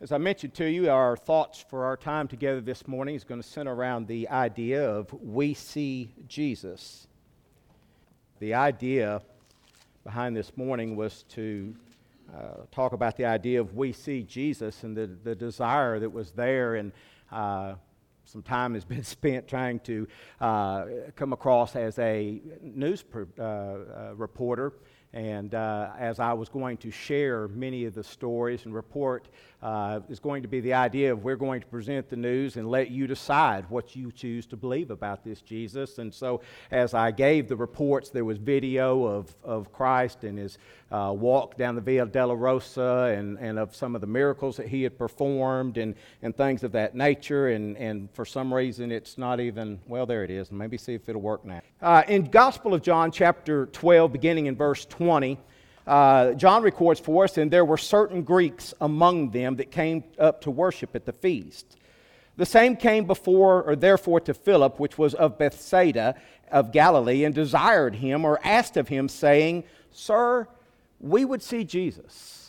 As I mentioned to you, our thoughts for our time together this morning is going to center around the idea of we see Jesus. The idea behind this morning was to uh, talk about the idea of we see Jesus and the, the desire that was there. And uh, some time has been spent trying to uh, come across as a news per, uh, uh, reporter and uh, as I was going to share many of the stories and report, uh, is going to be the idea of we're going to present the news and let you decide what you choose to believe about this Jesus. And so, as I gave the reports, there was video of, of Christ and his uh, walk down the Via Dolorosa and, and of some of the miracles that he had performed and, and things of that nature. And, and for some reason, it's not even, well, there it is. Maybe see if it'll work now. Uh, in Gospel of John, chapter 12, beginning in verse 20, uh, John records for us, and there were certain Greeks among them that came up to worship at the feast. The same came before or therefore to Philip, which was of Bethsaida of Galilee, and desired him or asked of him, saying, Sir, we would see Jesus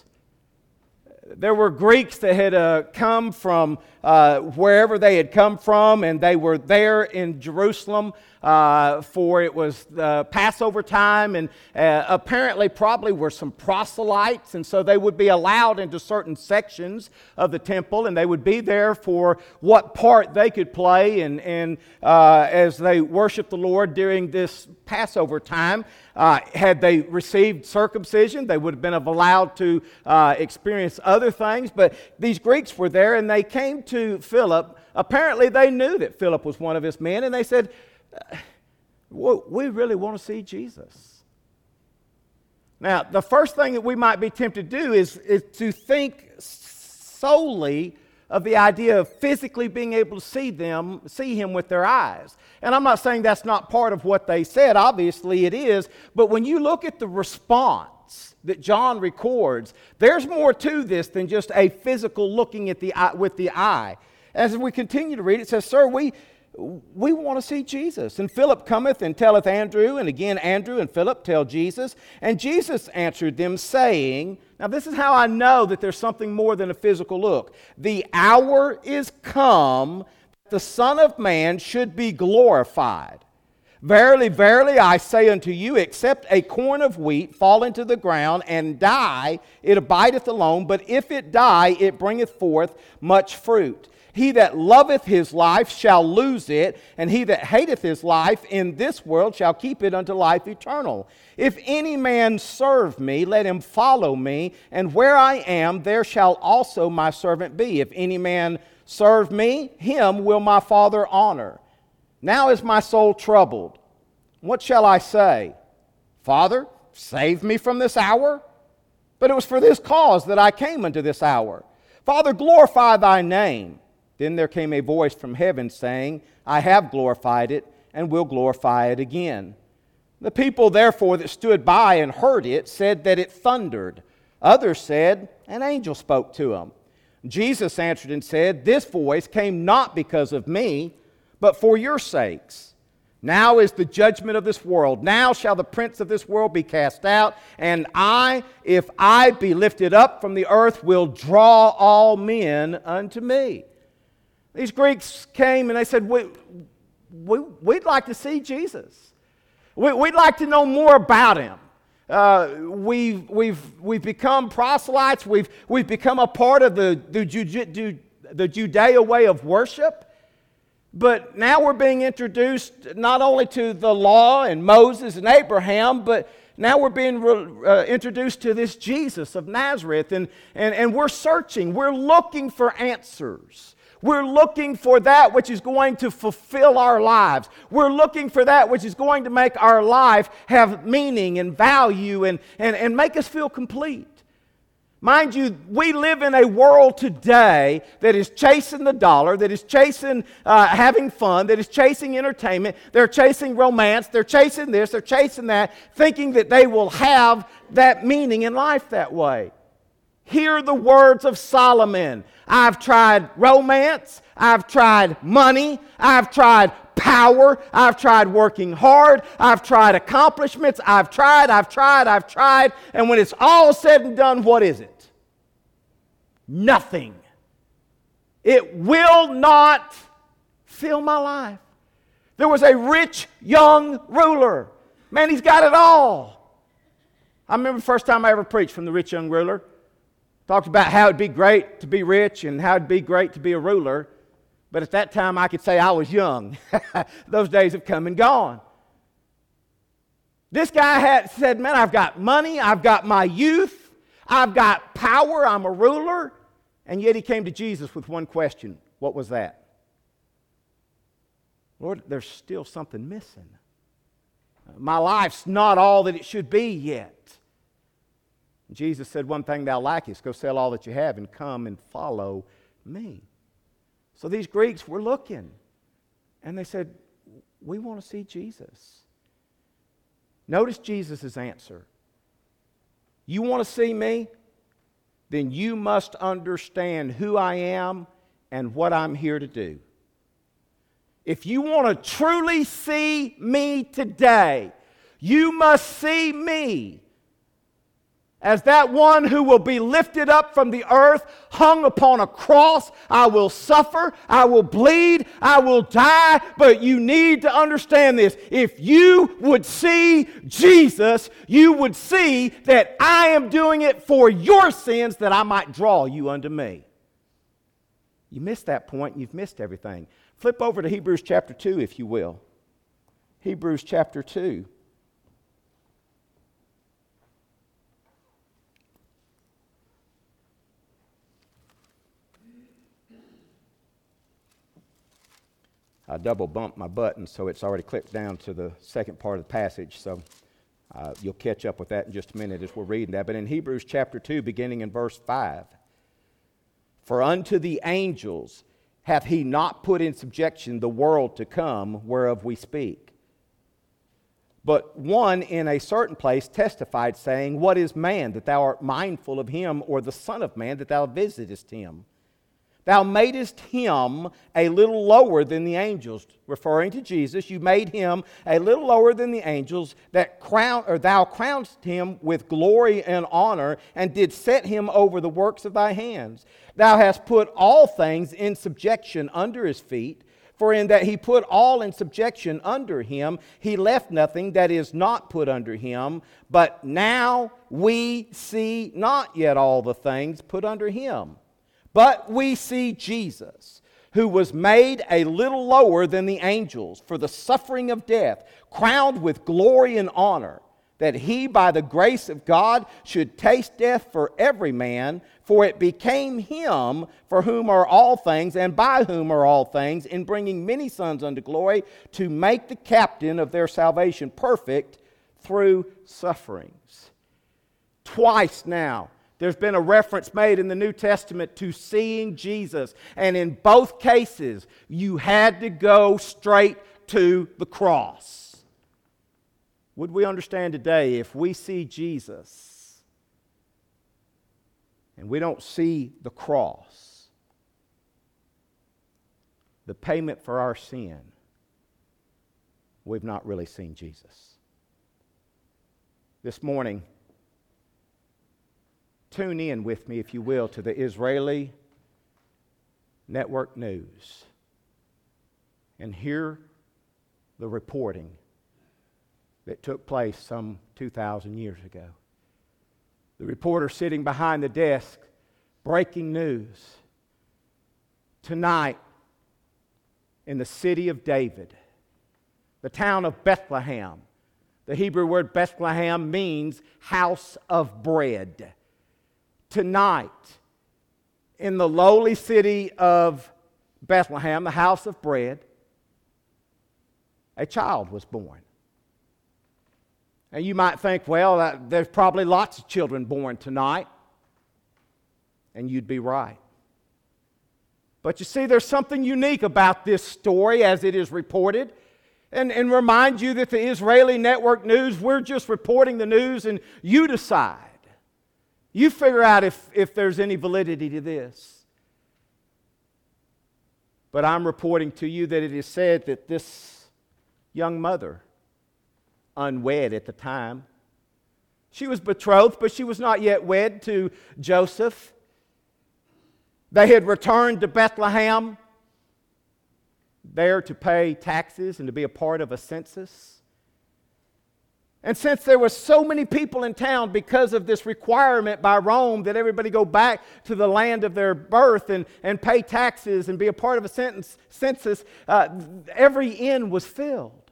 there were Greeks that had uh, come from uh, wherever they had come from, and they were there in Jerusalem uh, for it was Passover time, and uh, apparently, probably were some proselytes, and so they would be allowed into certain sections of the temple, and they would be there for what part they could play, and, and uh, as they worshiped the Lord during this Passover time. Uh, had they received circumcision, they would have been allowed to uh, experience other things. But these Greeks were there and they came to Philip. Apparently, they knew that Philip was one of his men, and they said, We really want to see Jesus. Now, the first thing that we might be tempted to do is, is to think solely of the idea of physically being able to see them, see him with their eyes. And I'm not saying that's not part of what they said, obviously it is, but when you look at the response that John records, there's more to this than just a physical looking at the eye, with the eye. As we continue to read, it says, Sir, we, we want to see Jesus. And Philip cometh and telleth Andrew, and again Andrew and Philip tell Jesus. And Jesus answered them, saying, Now, this is how I know that there's something more than a physical look. The hour is come, that the Son of Man should be glorified. Verily, verily, I say unto you, except a corn of wheat fall into the ground and die, it abideth alone, but if it die, it bringeth forth much fruit. He that loveth his life shall lose it, and he that hateth his life in this world shall keep it unto life eternal. If any man serve me, let him follow me, and where I am, there shall also my servant be. If any man serve me, him will my Father honor. Now is my soul troubled. What shall I say? Father, save me from this hour? But it was for this cause that I came unto this hour. Father, glorify thy name. Then there came a voice from heaven saying, I have glorified it and will glorify it again. The people, therefore, that stood by and heard it said that it thundered. Others said, An angel spoke to him. Jesus answered and said, This voice came not because of me, but for your sakes. Now is the judgment of this world. Now shall the prince of this world be cast out. And I, if I be lifted up from the earth, will draw all men unto me. These Greeks came and they said, we, we, We'd like to see Jesus. We, would like to know more about him. Uh, we've, we've, we've become proselytes, we've, we've become a part of the, the, the Judea way of worship. But now we're being introduced not only to the law and Moses and Abraham, but now we're being uh, introduced to this Jesus of Nazareth, and, and, and we're searching, we're looking for answers. We're looking for that which is going to fulfill our lives. We're looking for that which is going to make our life have meaning and value and, and, and make us feel complete. Mind you, we live in a world today that is chasing the dollar, that is chasing uh, having fun, that is chasing entertainment. They're chasing romance, they're chasing this, they're chasing that, thinking that they will have that meaning in life that way. Hear the words of Solomon. I've tried romance. I've tried money. I've tried power. I've tried working hard. I've tried accomplishments. I've tried, I've tried, I've tried. And when it's all said and done, what is it? Nothing. It will not fill my life. There was a rich young ruler. Man, he's got it all. I remember the first time I ever preached from the rich young ruler. Talked about how it'd be great to be rich and how it'd be great to be a ruler. But at that time, I could say I was young. Those days have come and gone. This guy had said, Man, I've got money, I've got my youth, I've got power, I'm a ruler. And yet he came to Jesus with one question What was that? Lord, there's still something missing. My life's not all that it should be yet. Jesus said, One thing thou lackest, go sell all that you have and come and follow me. So these Greeks were looking, and they said, We want to see Jesus. Notice Jesus' answer. You want to see me? Then you must understand who I am and what I'm here to do. If you want to truly see me today, you must see me as that one who will be lifted up from the earth, hung upon a cross. I will suffer, I will bleed, I will die, but you need to understand this. If you would see Jesus, you would see that I am doing it for your sins that I might draw you unto me. You missed that point, you've missed everything. Flip over to Hebrews chapter 2, if you will. Hebrews chapter 2. I double bumped my button, so it's already clicked down to the second part of the passage. So uh, you'll catch up with that in just a minute as we're reading that. But in Hebrews chapter 2, beginning in verse 5, For unto the angels hath he not put in subjection the world to come whereof we speak. But one in a certain place testified, saying, What is man that thou art mindful of him, or the Son of Man that thou visitest him? Thou madest him a little lower than the angels, referring to Jesus. You made him a little lower than the angels, that crown, or thou crownest him with glory and honor, and did set him over the works of thy hands. Thou hast put all things in subjection under his feet. For in that he put all in subjection under him, he left nothing that is not put under him. But now we see not yet all the things put under him. But we see Jesus, who was made a little lower than the angels for the suffering of death, crowned with glory and honor, that he, by the grace of God, should taste death for every man. For it became him for whom are all things, and by whom are all things, in bringing many sons unto glory, to make the captain of their salvation perfect through sufferings. Twice now, there's been a reference made in the New Testament to seeing Jesus. And in both cases, you had to go straight to the cross. Would we understand today if we see Jesus and we don't see the cross, the payment for our sin, we've not really seen Jesus. This morning, tune in with me, if you will, to the Israeli network news and hear the reporting that took place some 2,000 years ago. The reporter sitting behind the desk, breaking news. Tonight, in the city of David, the town of Bethlehem, the Hebrew word Bethlehem means house of bread tonight in the lowly city of Bethlehem, the house of bread, a child was born. And you might think, well, there's probably lots of children born tonight. And you'd be right. But you see, there's something unique about this story as it is reported. And, and remind you that the Israeli network news, we're just reporting the news and you decide. You figure out if, if there's any validity to this. But I'm reporting to you that it is said that this young mother, unwed at the time, she was betrothed, but she was not yet wed to Joseph. They had returned to Bethlehem there to pay taxes and to be a part of a census. And since there were so many people in town because of this requirement by Rome that everybody go back to the land of their birth and, and pay taxes and be a part of a sentence, census, uh, every inn was filled.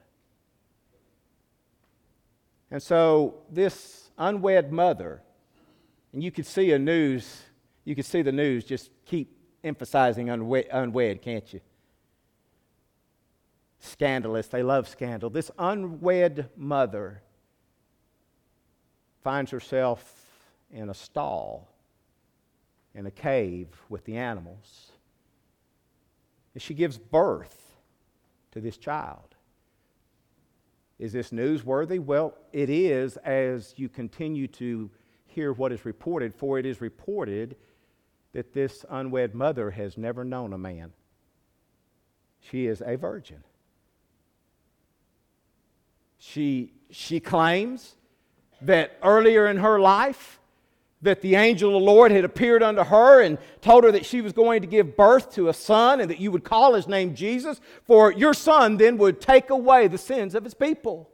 And so this unwed mother, and you could see a news, you could see the news just keep emphasizing unwed, unwed can't you? Scandalous, they love scandal. This unwed mother finds herself in a stall, in a cave with the animals. And she gives birth to this child. Is this newsworthy? Well, it is as you continue to hear what is reported, for it is reported that this unwed mother has never known a man. She is a virgin. She, she claims that earlier in her life that the angel of the Lord had appeared unto her and told her that she was going to give birth to a son and that you would call his name Jesus, for your son then would take away the sins of his people.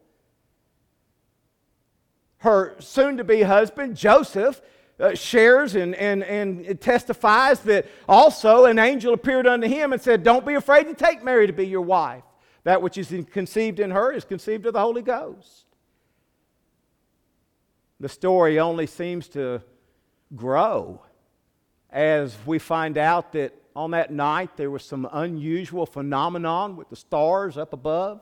Her soon to be husband, Joseph, uh, shares and, and, and testifies that also an angel appeared unto him and said, Don't be afraid to take Mary to be your wife. That which is conceived in her is conceived of the Holy Ghost. The story only seems to grow as we find out that on that night there was some unusual phenomenon with the stars up above.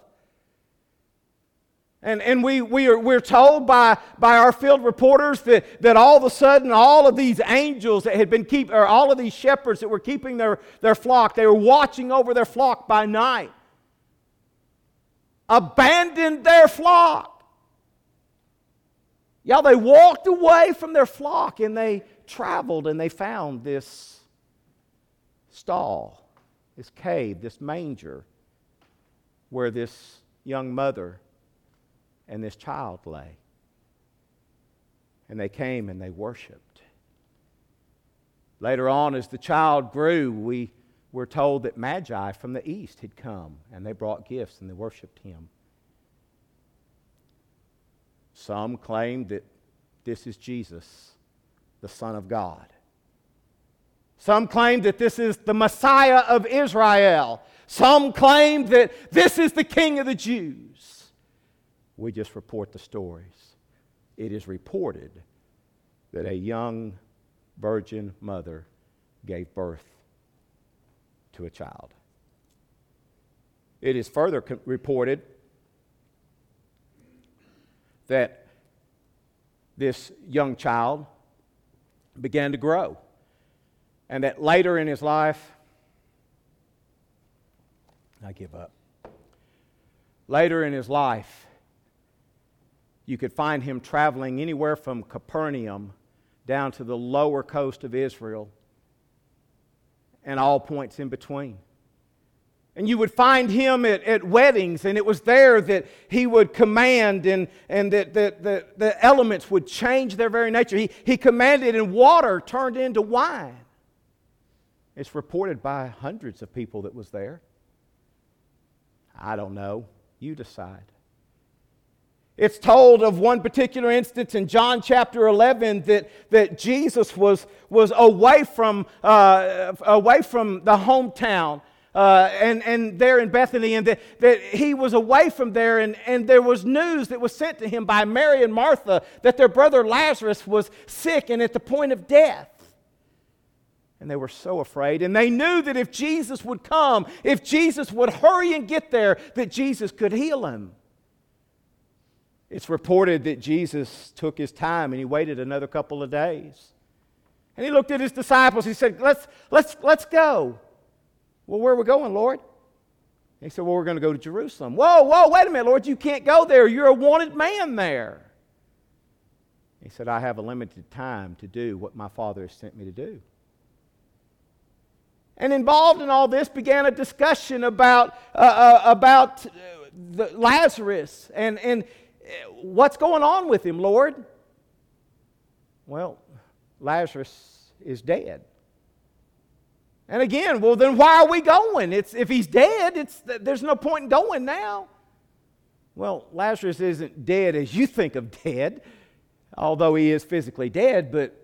And, and we, we are, we're told by, by our field reporters that, that all of a sudden all of these angels that had been keep, or all of these shepherds that were keeping their, their flock, they were watching over their flock by night, abandoned their flock Y'all, they walked away from their flock and they traveled and they found this stall, this cave, this manger where this young mother and this child lay. And they came and they worshiped. Later on, as the child grew, we were told that Magi from the east had come and they brought gifts and they worshiped him. Some claim that this is Jesus, the Son of God. Some claim that this is the Messiah of Israel. Some claim that this is the King of the Jews. We just report the stories. It is reported that a young virgin mother gave birth to a child. It is further reported that this young child began to grow. And that later in his life, I give up. Later in his life, you could find him traveling anywhere from Capernaum down to the lower coast of Israel and all points in between. And you would find him at, at weddings, and it was there that he would command, and, and that, that, that the elements would change their very nature. He, he commanded, and water turned into wine. It's reported by hundreds of people that was there. I don't know. You decide. It's told of one particular instance in John chapter 11 that, that Jesus was, was away, from, uh, away from the hometown uh, and, and there in Bethany, and that, that he was away from there, and, and there was news that was sent to him by Mary and Martha that their brother Lazarus was sick and at the point of death. And they were so afraid. And they knew that if Jesus would come, if Jesus would hurry and get there, that Jesus could heal him. It's reported that Jesus took his time and he waited another couple of days. And he looked at his disciples. He said, Let's, let's, let's go. Well, where are we going, Lord? He said, Well, we're going to go to Jerusalem. Whoa, whoa, wait a minute, Lord, you can't go there. You're a wanted man there. He said, I have a limited time to do what my Father has sent me to do. And involved in all this began a discussion about, uh, uh, about the Lazarus and, and what's going on with him, Lord? Well, Lazarus is dead. And again, well, then why are we going? It's, if he's dead, it's, there's no point in going now. Well, Lazarus isn't dead as you think of dead, although he is physically dead, but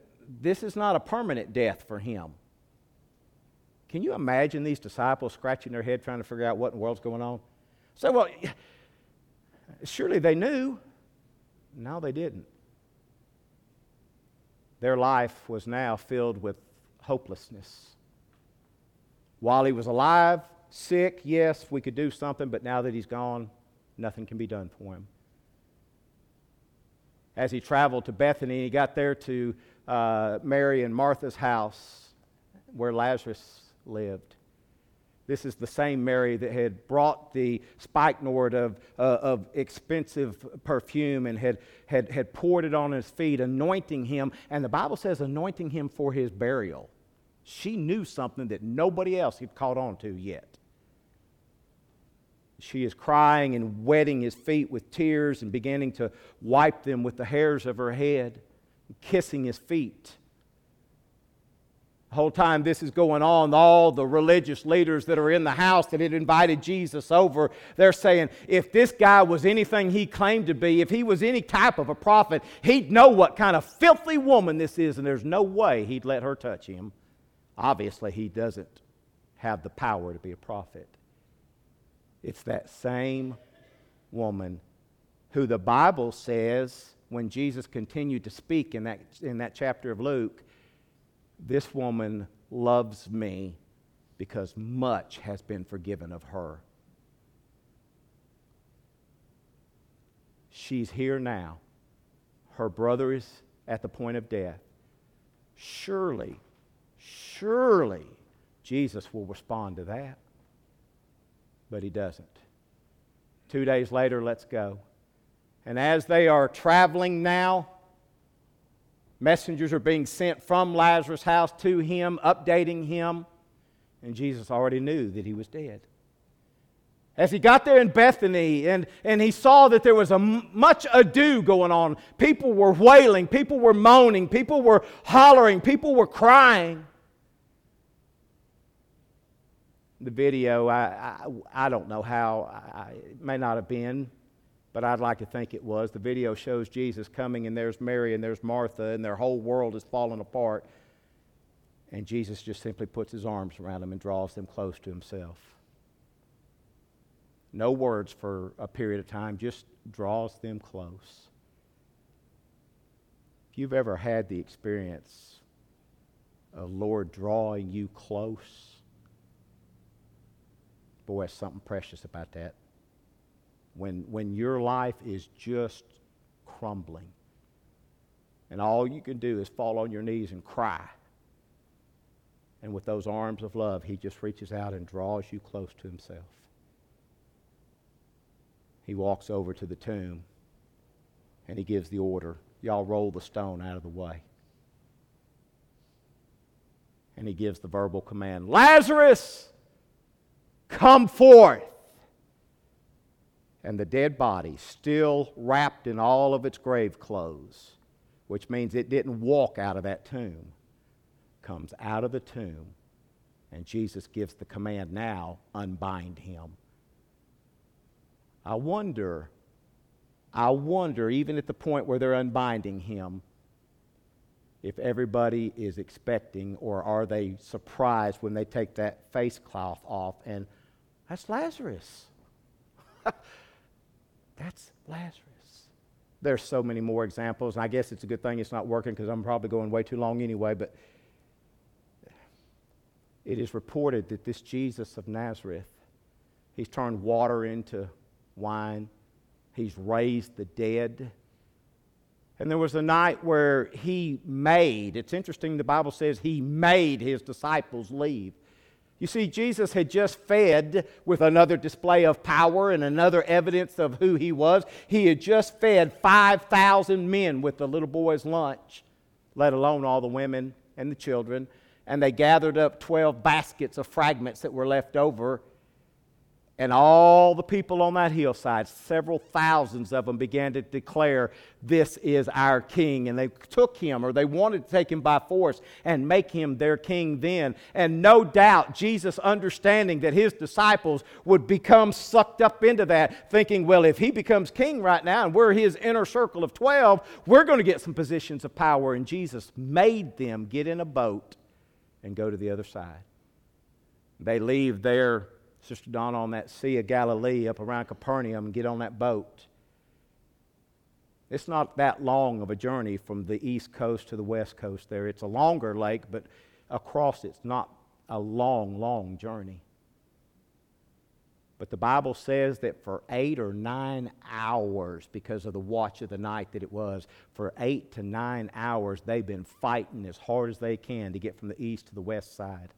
this is not a permanent death for him. Can you imagine these disciples scratching their head trying to figure out what in the world's going on? So, well, surely they knew. No, they didn't. Their life was now filled with hopelessness. While he was alive, sick, yes, we could do something, but now that he's gone, nothing can be done for him. As he traveled to Bethany, he got there to uh, Mary and Martha's house where Lazarus lived. This is the same Mary that had brought the spikenard of, uh, of expensive perfume and had, had, had poured it on his feet, anointing him. And the Bible says, anointing him for his burial. She knew something that nobody else had caught on to yet. She is crying and wetting his feet with tears and beginning to wipe them with the hairs of her head, kissing his feet. The whole time this is going on, all the religious leaders that are in the house that had invited Jesus over, they're saying, if this guy was anything he claimed to be, if he was any type of a prophet, he'd know what kind of filthy woman this is, and there's no way he'd let her touch him. Obviously, he doesn't have the power to be a prophet. It's that same woman who the Bible says, when Jesus continued to speak in that, in that chapter of Luke, this woman loves me because much has been forgiven of her. She's here now. Her brother is at the point of death. Surely, surely Jesus will respond to that. But he doesn't. Two days later, let's go. And as they are traveling now, Messengers are being sent from Lazarus' house to him, updating him. And Jesus already knew that he was dead. As he got there in Bethany and, and he saw that there was a m- much ado going on, people were wailing, people were moaning, people were hollering, people were crying. The video, I, I, I don't know how, I, it may not have been but I'd like to think it was. The video shows Jesus coming, and there's Mary and there's Martha, and their whole world is falling apart. And Jesus just simply puts his arms around them and draws them close to himself. No words for a period of time, just draws them close. If you've ever had the experience of Lord drawing you close, boy, something precious about that when, when your life is just crumbling and all you can do is fall on your knees and cry. And with those arms of love, he just reaches out and draws you close to himself. He walks over to the tomb and he gives the order y'all roll the stone out of the way. And he gives the verbal command Lazarus, come forth and the dead body, still wrapped in all of its grave clothes, which means it didn't walk out of that tomb, comes out of the tomb, and Jesus gives the command now unbind him. I wonder, I wonder, even at the point where they're unbinding him, if everybody is expecting or are they surprised when they take that face cloth off and that's Lazarus. That's Lazarus. There's so many more examples, and I guess it's a good thing it's not working because I'm probably going way too long anyway, but it is reported that this Jesus of Nazareth, he's turned water into wine, he's raised the dead. And there was a night where he made, it's interesting, the Bible says he made his disciples leave. You see, Jesus had just fed with another display of power and another evidence of who he was. He had just fed 5,000 men with the little boy's lunch, let alone all the women and the children. And they gathered up 12 baskets of fragments that were left over. And all the people on that hillside, several thousands of them, began to declare, This is our king. And they took him, or they wanted to take him by force and make him their king then. And no doubt, Jesus, understanding that his disciples would become sucked up into that, thinking, Well, if he becomes king right now and we're his inner circle of 12, we're going to get some positions of power. And Jesus made them get in a boat and go to the other side. They leave their Sister Donna on that Sea of Galilee up around Capernaum and get on that boat. It's not that long of a journey from the east coast to the west coast there. It's a longer lake, but across it's not a long, long journey. But the Bible says that for eight or nine hours, because of the watch of the night that it was, for eight to nine hours, they've been fighting as hard as they can to get from the east to the west side.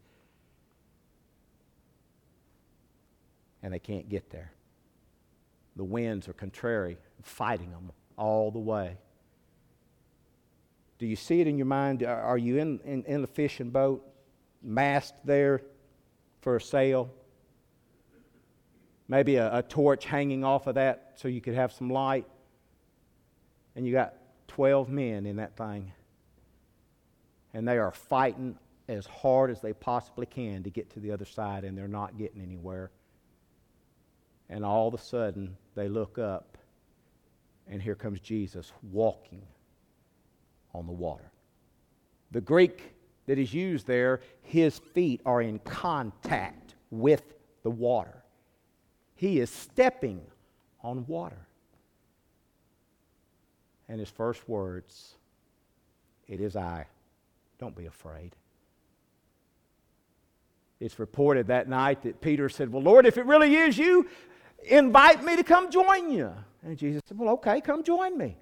And they can't get there. The winds are contrary, fighting them all the way. Do you see it in your mind? Are you in, in, in the fishing boat, masked there for a sail? Maybe a, a torch hanging off of that so you could have some light. And you got 12 men in that thing. And they are fighting as hard as they possibly can to get to the other side, and they're not getting anywhere. And all of a sudden, they look up, and here comes Jesus walking on the water. The Greek that is used there, his feet are in contact with the water. He is stepping on water. And his first words, It is I. Don't be afraid. It's reported that night that Peter said, Well, Lord, if it really is you, invite me to come join you. And Jesus said, Well, okay, come join me.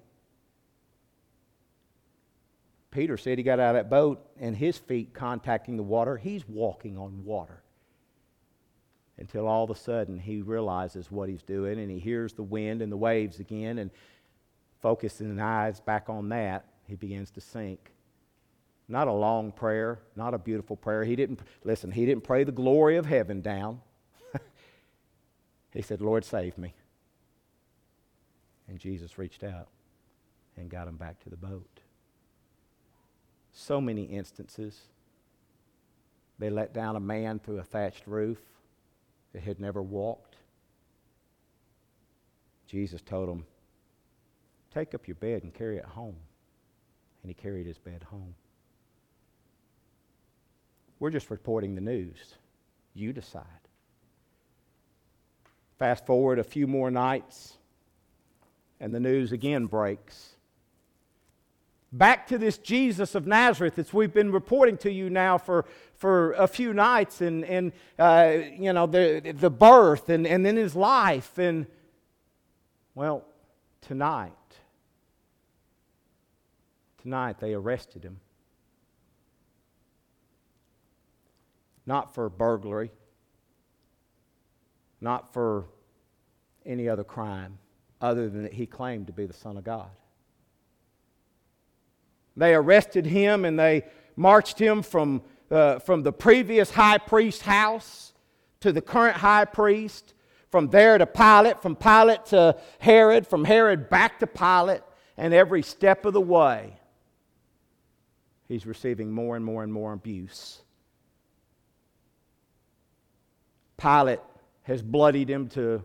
Peter said he got out of that boat and his feet contacting the water, he's walking on water. Until all of a sudden he realizes what he's doing and he hears the wind and the waves again and focusing his eyes back on that, he begins to sink. Not a long prayer, not a beautiful prayer. He didn't, listen, he didn't pray the glory of heaven down. He said, Lord, save me. And Jesus reached out and got him back to the boat. So many instances. They let down a man through a thatched roof that had never walked. Jesus told him, Take up your bed and carry it home. And he carried his bed home. We're just reporting the news. You decide. Fast forward a few more nights, and the news again breaks. Back to this Jesus of Nazareth that we've been reporting to you now for, for a few nights, and, and uh, you know, the, the birth and, and then his life. And, well, tonight, tonight they arrested him. Not for burglary, not for any other crime other than that he claimed to be the Son of God. They arrested him and they marched him from, uh, from the previous high priest's house to the current high priest, from there to Pilate, from Pilate to Herod, from Herod back to Pilate, and every step of the way, he's receiving more and more and more abuse. Pilate has bloodied him to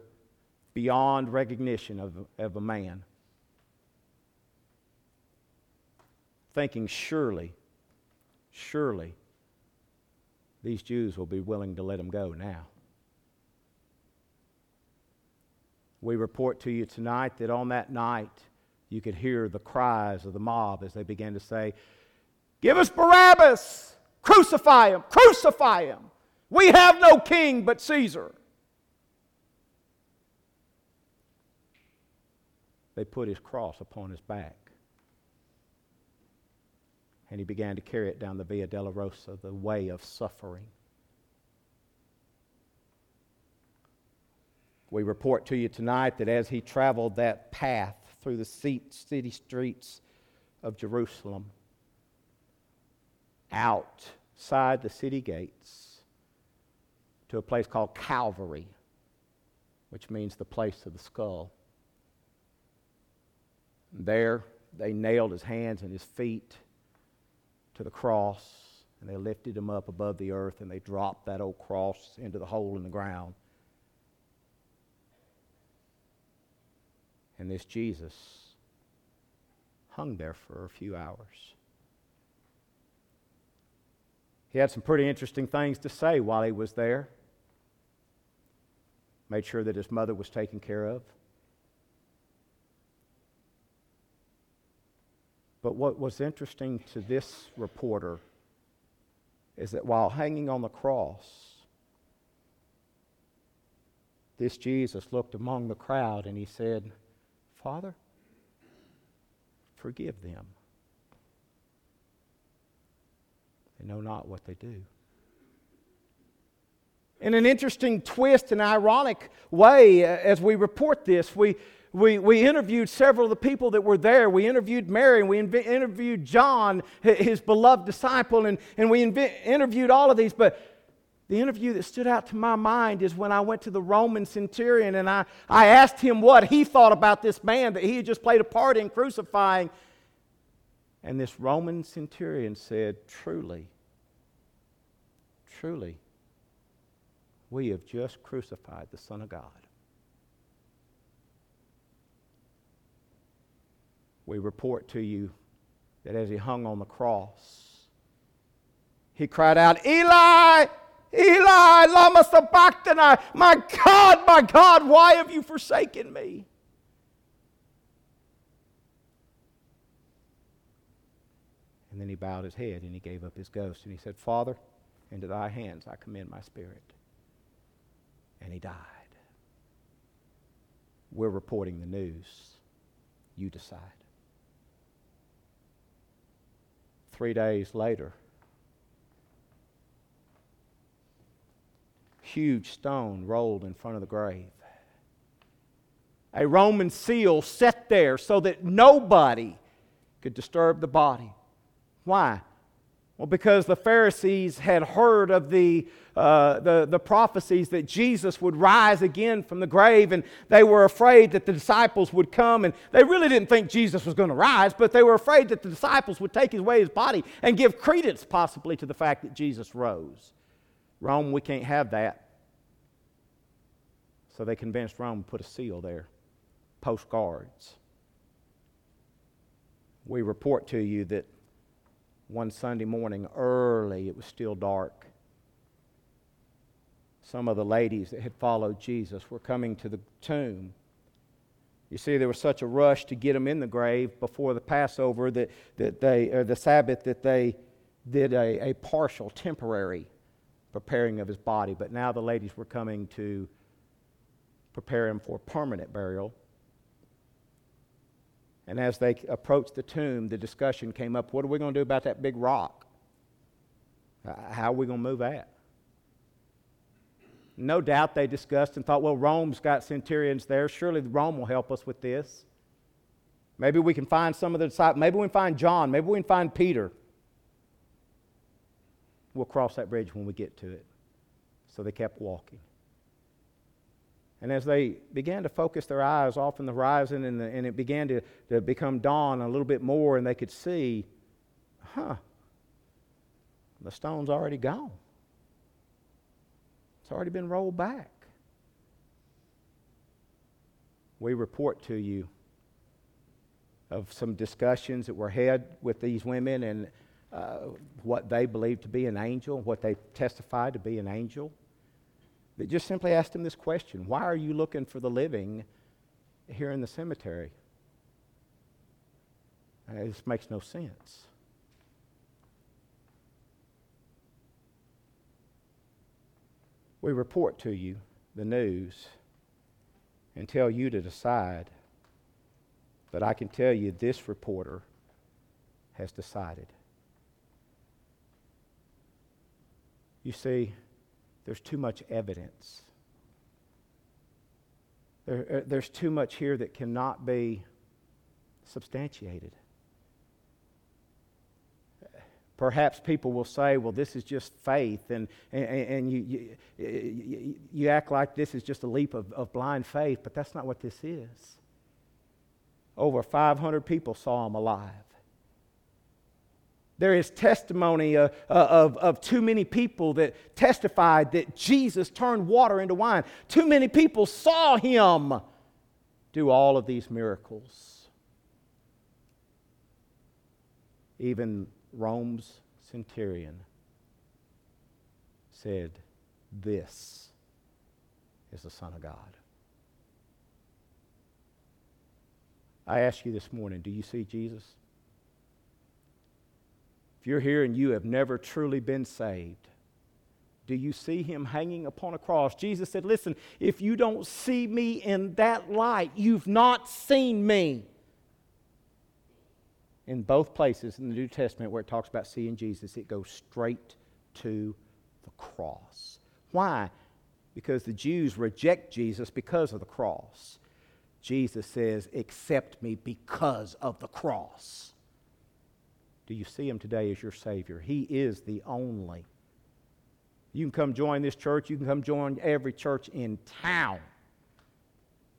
beyond recognition of, of a man. Thinking, surely, surely, these Jews will be willing to let him go now. We report to you tonight that on that night, you could hear the cries of the mob as they began to say, Give us Barabbas! Crucify him! Crucify him! We have no king but Caesar. They put his cross upon his back. And he began to carry it down the Via Dolorosa, the way of suffering. We report to you tonight that as he traveled that path through the city streets of Jerusalem, outside the city gates, to a place called Calvary, which means the place of the skull. There, they nailed his hands and his feet to the cross, and they lifted him up above the earth, and they dropped that old cross into the hole in the ground. And this Jesus hung there for a few hours. He had some pretty interesting things to say while he was there. Made sure that his mother was taken care of. But what was interesting to this reporter is that while hanging on the cross, this Jesus looked among the crowd and he said, Father, forgive them. They know not what they do. In an interesting twist and ironic way, as we report this, we, we, we interviewed several of the people that were there. We interviewed Mary, and we inv- interviewed John, his beloved disciple, and, and we inv- interviewed all of these. But the interview that stood out to my mind is when I went to the Roman centurion and I, I asked him what he thought about this man that he had just played a part in crucifying. And this Roman centurion said, Truly, truly, we have just crucified the Son of God. We report to you that as he hung on the cross, he cried out, Eli, Eli, lama sabachthani, my God, my God, why have you forsaken me? And then he bowed his head and he gave up his ghost and he said, Father, into thy hands I commend my spirit. And he died. We're reporting the news. You decide. Three days later. Huge stone rolled in front of the grave. A Roman seal set there so that nobody could disturb the body. Why? Well, because the Pharisees had heard of the, uh, the, the prophecies that Jesus would rise again from the grave, and they were afraid that the disciples would come. And they really didn't think Jesus was going to rise, but they were afraid that the disciples would take away his body and give credence possibly to the fact that Jesus rose. Rome, we can't have that. So they convinced Rome to put a seal there, postcards. We report to you that one Sunday morning early, it was still dark. Some of the ladies that had followed Jesus were coming to the tomb. You see, there was such a rush to get him in the grave before the Passover that, that they, or the Sabbath, that they did a, a partial, temporary preparing of his body. But now the ladies were coming to prepare him for permanent burial. And as they approached the tomb, the discussion came up what are we going to do about that big rock? How are we going to move that? No doubt they discussed and thought, well, Rome's got centurions there. Surely Rome will help us with this. Maybe we can find some of the disciples. Maybe we can find John. Maybe we can find Peter. We'll cross that bridge when we get to it. So they kept walking. And as they began to focus their eyes off in the horizon and, the, and it began to, to become dawn a little bit more, and they could see, huh, the stone's already gone. It's already been rolled back. We report to you of some discussions that were had with these women and uh, what they believed to be an angel, what they testified to be an angel that just simply asked him this question Why are you looking for the living here in the cemetery? And this makes no sense. We report to you the news and tell you to decide. But I can tell you this reporter has decided. You see, there's too much evidence. There, uh, there's too much here that cannot be substantiated. Perhaps people will say, well, this is just faith, and, and, and you, you, you, act like this is just a leap of, of blind faith, but that's not what this is. Over 500 people saw him alive. There is testimony uh, uh, of, of too many people that testified that Jesus turned water into wine. Too many people saw him do all of these miracles. Even Rome's centurion said, This is the Son of God. I ask you this morning do you see Jesus? If you're here and you have never truly been saved, do you see him hanging upon a cross? Jesus said, Listen, if you don't see me in that light, you've not seen me in both places in the New Testament where it talks about seeing Jesus, it goes straight to the cross. Why? Because the Jews reject Jesus because of the cross. Jesus says, Accept me because of the cross. Do you see him today as your Savior? He is the only. You can come join this church, you can come join every church in town.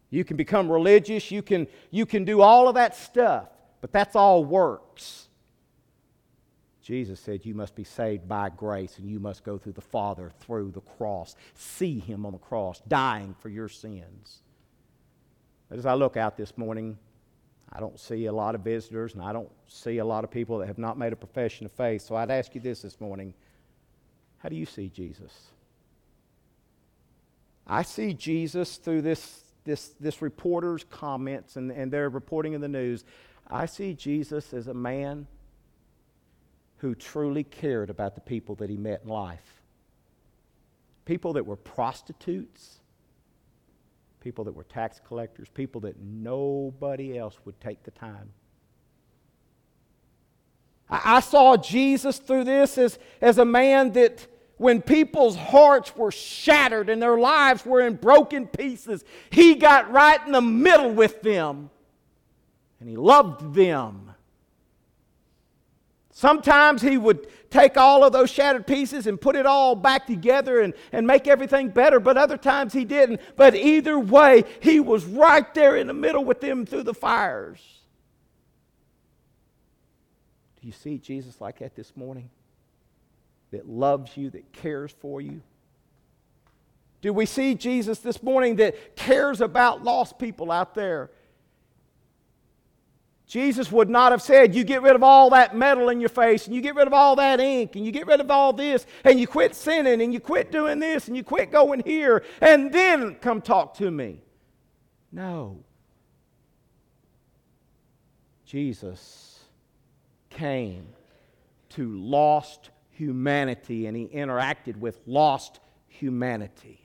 You can become religious, you can, you can do all of that stuff. But that's all works. Jesus said, You must be saved by grace, and you must go through the Father through the cross. See Him on the cross, dying for your sins. As I look out this morning, I don't see a lot of visitors, and I don't see a lot of people that have not made a profession of faith. So I'd ask you this this morning How do you see Jesus? I see Jesus through this, this, this reporter's comments and, and their reporting in the news. I see Jesus as a man who truly cared about the people that he met in life. People that were prostitutes, people that were tax collectors, people that nobody else would take the time. I, I saw Jesus through this as, as a man that when people's hearts were shattered and their lives were in broken pieces, he got right in the middle with them and he loved them. Sometimes he would take all of those shattered pieces and put it all back together and, and make everything better, but other times he didn't. But either way, he was right there in the middle with them through the fires. Do you see Jesus like that this morning? That loves you, that cares for you? Do we see Jesus this morning that cares about lost people out there? Jesus would not have said, You get rid of all that metal in your face, and you get rid of all that ink, and you get rid of all this, and you quit sinning, and you quit doing this, and you quit going here, and then come talk to me. No. Jesus came to lost humanity, and he interacted with lost humanity.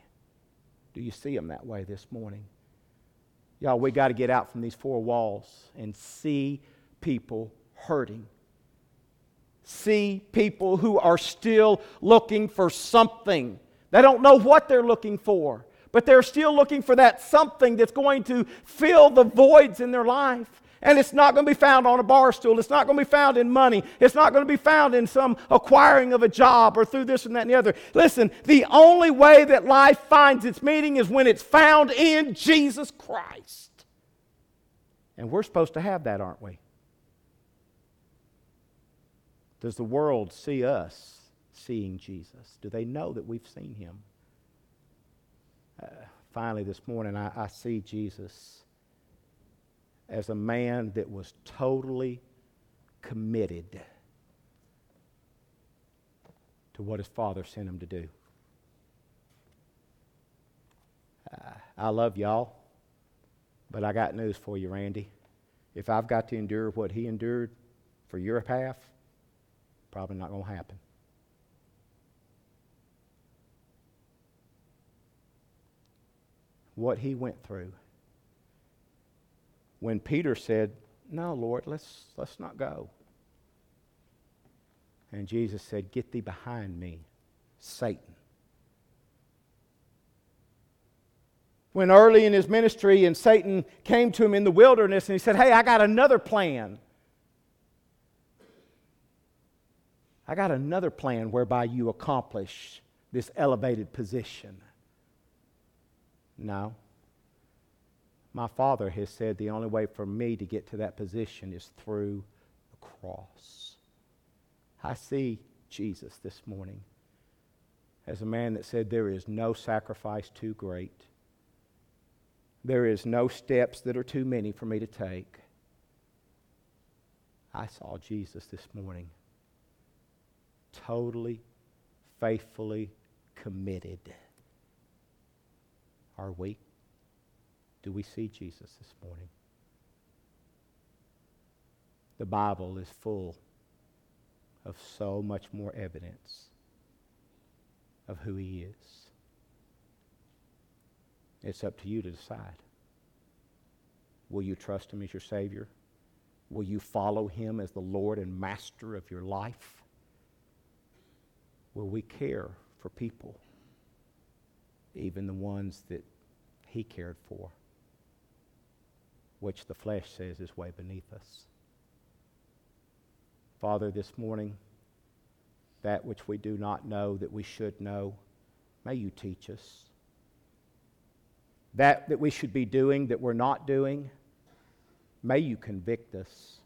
Do you see him that way this morning? Y'all, we got to get out from these four walls and see people hurting. See people who are still looking for something. They don't know what they're looking for, but they're still looking for that something that's going to fill the voids in their life. And it's not going to be found on a bar stool. It's not going to be found in money. It's not going to be found in some acquiring of a job or through this and that and the other. Listen, the only way that life finds its meaning is when it's found in Jesus Christ. And we're supposed to have that, aren't we? Does the world see us seeing Jesus? Do they know that we've seen him? Uh, finally, this morning, I, I see Jesus as a man that was totally committed to what his father sent him to do. I love y'all, but I got news for you, Randy. If I've got to endure what he endured for your half, probably not going to happen. What he went through when Peter said, No, Lord, let's, let's not go. And Jesus said, Get thee behind me, Satan. When early in his ministry and Satan came to him in the wilderness and he said, Hey, I got another plan. I got another plan whereby you accomplish this elevated position. No. My Father has said the only way for me to get to that position is through the cross. I see Jesus this morning as a man that said, There is no sacrifice too great. There is no steps that are too many for me to take. I saw Jesus this morning totally, faithfully committed. Are we? Do we see Jesus this morning? The Bible is full of so much more evidence of who he is. It's up to you to decide. Will you trust him as your Savior? Will you follow him as the Lord and Master of your life? Will we care for people, even the ones that he cared for, which the flesh says is way beneath us? Father, this morning, that which we do not know that we should know, may you teach us. That that we should be doing that we're not doing, may you convict us.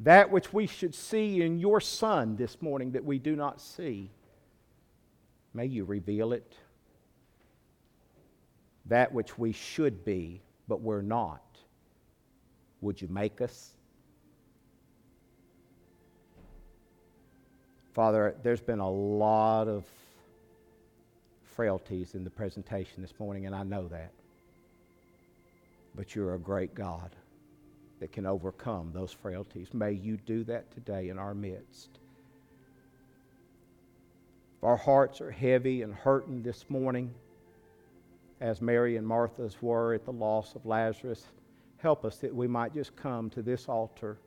That which we should see in your Son this morning that we do not see, may you reveal it. That which we should be, but we're not, would you make us? Father, there's been a lot of frailties in the presentation this morning, and I know that. But you're a great God that can overcome those frailties. May you do that today in our midst. If our hearts are heavy and hurting this morning, as Mary and Martha's were at the loss of Lazarus, help us that we might just come to this altar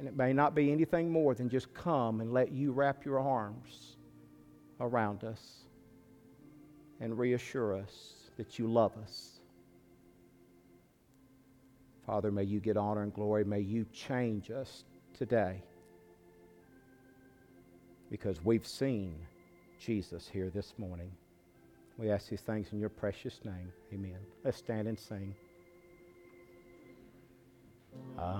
And it may not be anything more than just come and let you wrap your arms around us and reassure us that you love us. Father, may you get honor and glory. May you change us today because we've seen Jesus here this morning. We ask these things in your precious name. Amen. Let's stand and sing. Uh,